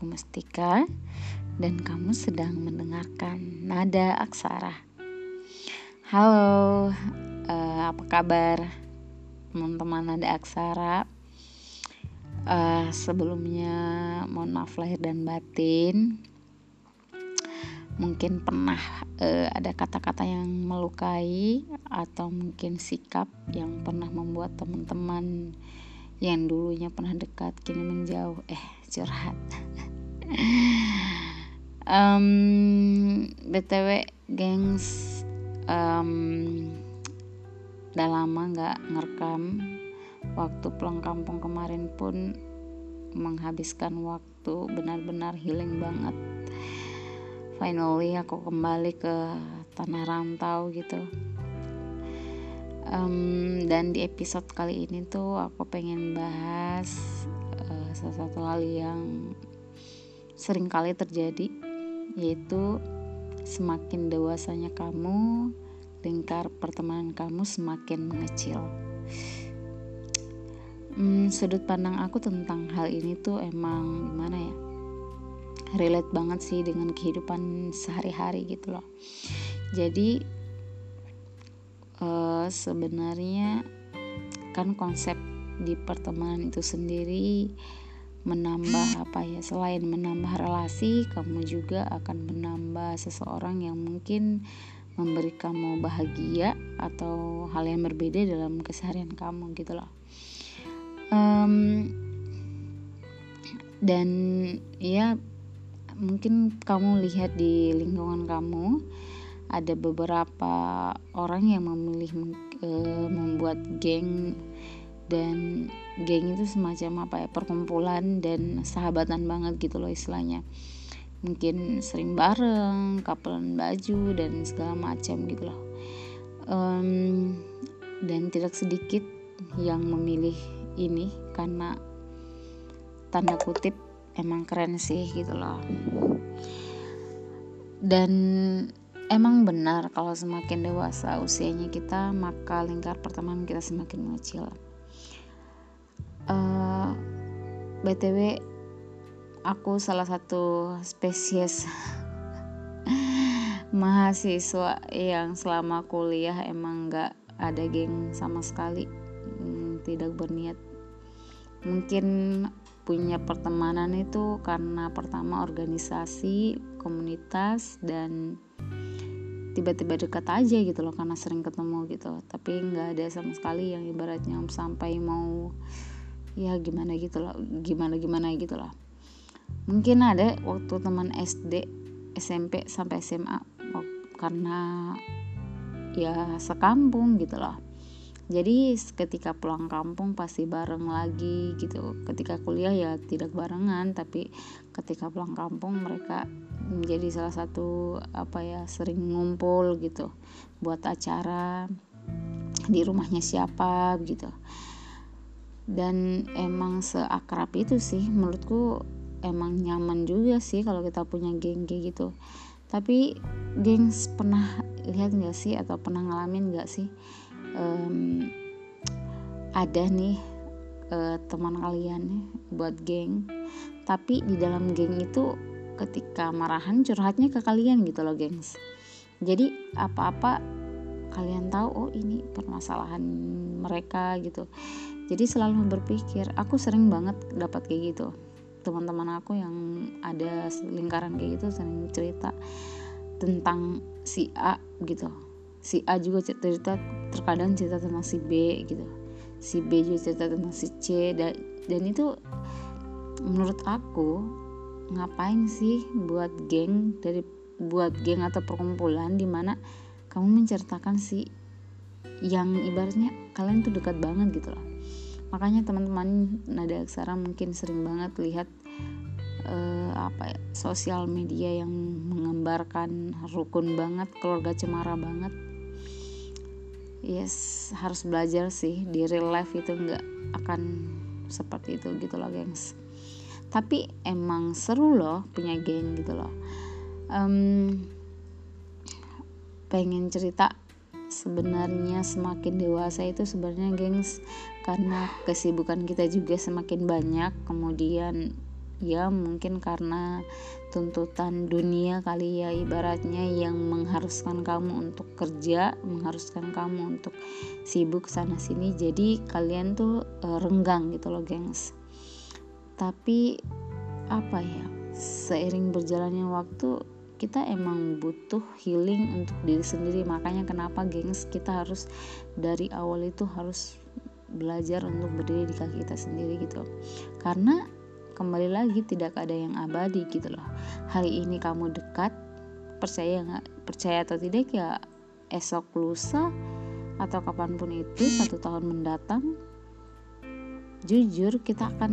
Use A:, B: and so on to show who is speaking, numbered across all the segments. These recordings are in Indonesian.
A: Aku Mustika dan kamu sedang mendengarkan Nada Aksara. Halo, uh, apa kabar teman-teman Nada Aksara? Uh, sebelumnya mohon maaf lahir dan batin. Mungkin pernah uh, ada kata-kata yang melukai atau mungkin sikap yang pernah membuat teman-teman yang dulunya pernah dekat kini menjauh. Eh, curhat. Um, btw gengs um, udah lama nggak ngerekam. Waktu pulang kampung kemarin pun menghabiskan waktu benar-benar healing banget. Finally aku kembali ke tanah rantau gitu. Um, dan di episode kali ini tuh aku pengen bahas uh, satu hal yang sering kali terjadi yaitu semakin dewasanya kamu lingkar pertemanan kamu semakin mengecil. Hmm, sudut pandang aku tentang hal ini tuh emang gimana ya? Relate banget sih dengan kehidupan sehari-hari gitu loh. Jadi uh, sebenarnya kan konsep di pertemanan itu sendiri menambah apa ya selain menambah relasi kamu juga akan menambah seseorang yang mungkin memberi kamu bahagia atau hal yang berbeda dalam keseharian kamu gitu loh. Um, dan ya mungkin kamu lihat di lingkungan kamu ada beberapa orang yang memilih uh, membuat geng dan geng itu semacam apa ya perkumpulan dan sahabatan banget gitu loh istilahnya. Mungkin sering bareng kapelan baju dan segala macam gitu loh. Um, dan tidak sedikit yang memilih ini karena tanda kutip emang keren sih gitu loh. Dan emang benar kalau semakin dewasa usianya kita maka lingkar pertemanan kita semakin mengecil uh, btw aku salah satu spesies mahasiswa yang selama kuliah emang nggak ada geng sama sekali. Hmm, tidak berniat. Mungkin punya pertemanan itu karena pertama organisasi komunitas dan tiba-tiba dekat aja gitu loh karena sering ketemu gitu. Tapi nggak ada sama sekali yang ibaratnya sampai mau ya gimana gitu loh gimana gimana gitu loh. Mungkin ada waktu teman SD SMP sampai SMA karena ya sekampung gitu loh. Jadi ketika pulang kampung pasti bareng lagi gitu. Ketika kuliah ya tidak barengan tapi ketika pulang kampung mereka menjadi salah satu apa ya sering ngumpul gitu buat acara di rumahnya siapa gitu dan emang seakrab itu sih menurutku emang nyaman juga sih kalau kita punya geng kayak gitu. Tapi gengs pernah lihat nggak sih atau pernah ngalamin nggak sih um, ada nih uh, teman kalian buat geng tapi di dalam geng itu ketika marahan curhatnya ke kalian gitu loh gengs. Jadi apa-apa kalian tahu oh ini permasalahan mereka gitu jadi selalu berpikir aku sering banget dapat kayak gitu. Teman-teman aku yang ada lingkaran kayak gitu sering cerita tentang si A gitu. Si A juga cerita terkadang cerita tentang si B gitu. Si B juga cerita tentang si C dan dan itu menurut aku ngapain sih buat geng dari buat geng atau perkumpulan di mana kamu menceritakan si yang ibaratnya kalian tuh dekat banget gitu loh makanya teman-teman nada aksara mungkin sering banget lihat uh, apa ya, sosial media yang menggambarkan rukun banget keluarga cemara banget. Yes harus belajar sih di real life itu nggak akan seperti itu gitu loh gengs. Tapi emang seru loh punya geng gitu loh. Um, pengen cerita sebenarnya semakin dewasa itu sebenarnya gengs karena kesibukan kita juga semakin banyak. Kemudian ya mungkin karena tuntutan dunia kali ya ibaratnya yang mengharuskan kamu untuk kerja mengharuskan kamu untuk sibuk sana sini jadi kalian tuh uh, renggang gitu loh gengs. Tapi apa ya seiring berjalannya waktu kita emang butuh healing untuk diri sendiri. Makanya kenapa gengs kita harus dari awal itu harus belajar untuk berdiri di kaki kita sendiri gitu karena kembali lagi tidak ada yang abadi gitu loh. Hari ini kamu dekat percaya nggak percaya atau tidak ya esok lusa atau kapan pun itu satu tahun mendatang jujur kita akan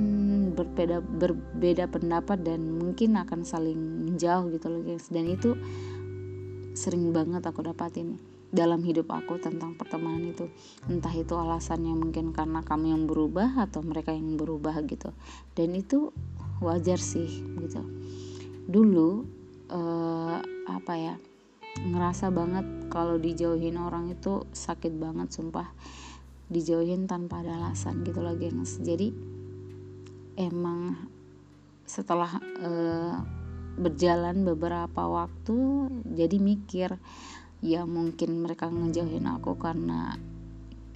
A: berbeda berbeda pendapat dan mungkin akan saling menjauh gitu loh guys. Dan itu sering banget aku dapatin dalam hidup aku tentang pertemanan itu. Entah itu alasannya mungkin karena kamu yang berubah atau mereka yang berubah gitu. Dan itu wajar sih gitu. Dulu uh, apa ya ngerasa banget kalau dijauhin orang itu sakit banget sumpah. Dijauhin tanpa ada alasan gitu loh gengs jadi emang setelah uh, berjalan beberapa waktu jadi mikir ya mungkin mereka ngejauhin aku karena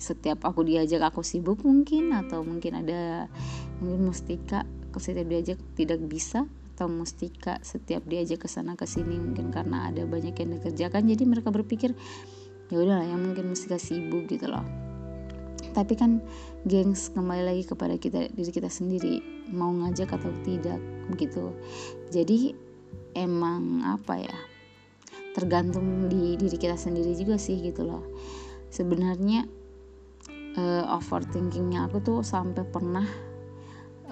A: setiap aku diajak aku sibuk mungkin atau mungkin ada mungkin mustika setiap diajak tidak bisa atau mustika setiap diajak ke sana ke sini mungkin karena ada banyak yang dikerjakan. Jadi mereka berpikir ya udahlah ya mungkin mustika sibuk gitu loh. Tapi kan gengs kembali lagi kepada kita diri kita sendiri mau ngajak atau tidak begitu jadi emang apa ya tergantung di diri kita sendiri juga sih gitu loh. Sebenarnya uh, overthinkingnya aku tuh sampai pernah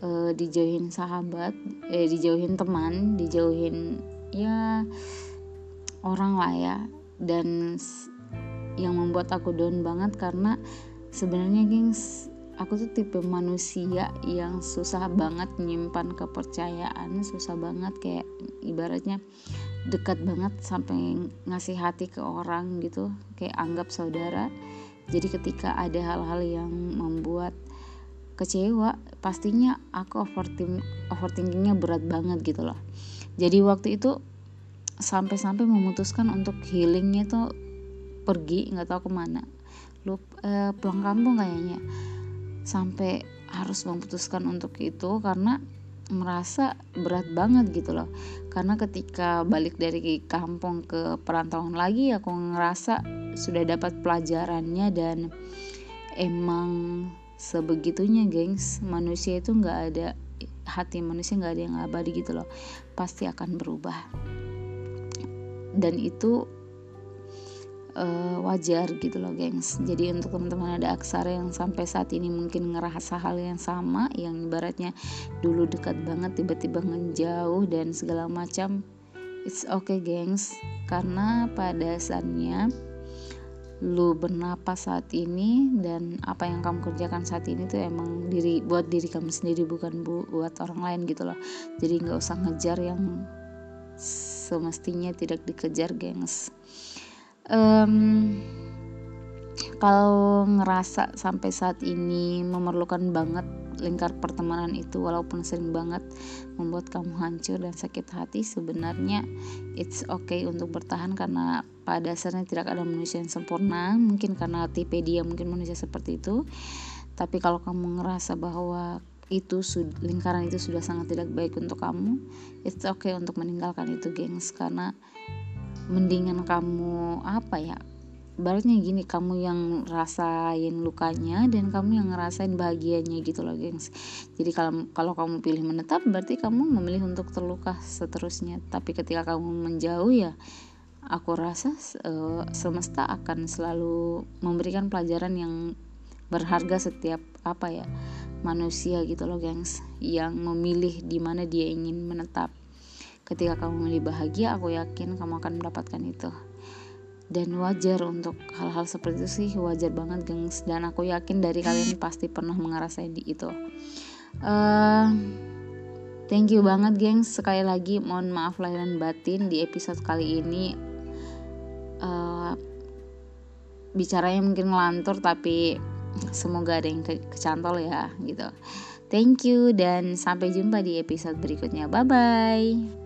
A: uh, dijauhin sahabat eh dijauhin teman dijauhin ya orang lah ya. Dan yang membuat aku down banget karena sebenarnya gengs aku tuh tipe manusia yang susah banget menyimpan kepercayaan susah banget kayak ibaratnya dekat banget sampai ngasih hati ke orang gitu kayak anggap saudara. Jadi ketika ada hal-hal yang membuat kecewa pastinya aku overthink overthinkingnya berat banget gitu loh. Jadi waktu itu sampai-sampai memutuskan untuk healingnya tuh pergi nggak tahu ke mana. Lu eh, pulang kampung kayaknya. Sampai harus memutuskan untuk itu karena merasa berat banget gitu loh karena ketika balik dari kampung ke perantauan lagi aku ngerasa sudah dapat pelajarannya dan emang sebegitunya gengs. Manusia itu nggak ada hati manusia nggak ada yang abadi gitu loh. Pasti akan berubah. Dan itu uh, wajar gitu loh gengs. Jadi untuk teman-teman ada aksara yang sampai saat ini mungkin ngerasa hal yang sama yang ibaratnya dulu dekat banget tiba-tiba ngejauh dan segala macam it's okay gengs. Karena pada dasarnya lu bernapas saat ini dan apa yang kamu kerjakan saat ini tuh emang diri buat diri kamu sendiri bukan bu, buat orang lain gitu loh. Jadi nggak usah ngejar yang semestinya tidak dikejar gengs um, kalau ngerasa sampai saat ini memerlukan banget lingkar pertemanan itu walaupun sering banget membuat kamu hancur dan sakit hati sebenarnya it's okay untuk bertahan karena pada dasarnya tidak ada manusia yang sempurna. Mungkin karena tipe dia mungkin manusia seperti itu. Tapi kalau kamu ngerasa bahwa itu lingkaran itu sudah sangat tidak baik untuk kamu it's okay untuk meninggalkan itu gengs. Karena mendingan kamu apa ya barunya gini kamu yang rasain lukanya dan kamu yang ngerasain bahagianya gitu loh gengs. Jadi kalau kalau kamu pilih menetap berarti kamu memilih untuk terluka seterusnya. Tapi ketika kamu menjauh ya aku rasa uh, semesta akan selalu memberikan pelajaran yang berharga setiap apa ya manusia gitu loh gengs yang memilih di mana dia ingin menetap Ketika kamu memilih bahagia, aku yakin kamu akan mendapatkan itu. Dan wajar untuk hal-hal seperti itu sih wajar banget gengs dan aku yakin dari kalian pasti pernah ngerasain di itu. Uh, thank you banget gengs sekali lagi mohon maaf lahir dan batin di episode kali ini uh, bicaranya mungkin ngelantur tapi semoga ada yang ke kecantol ya gitu Thank you dan sampai jumpa di episode berikutnya. Bye bye.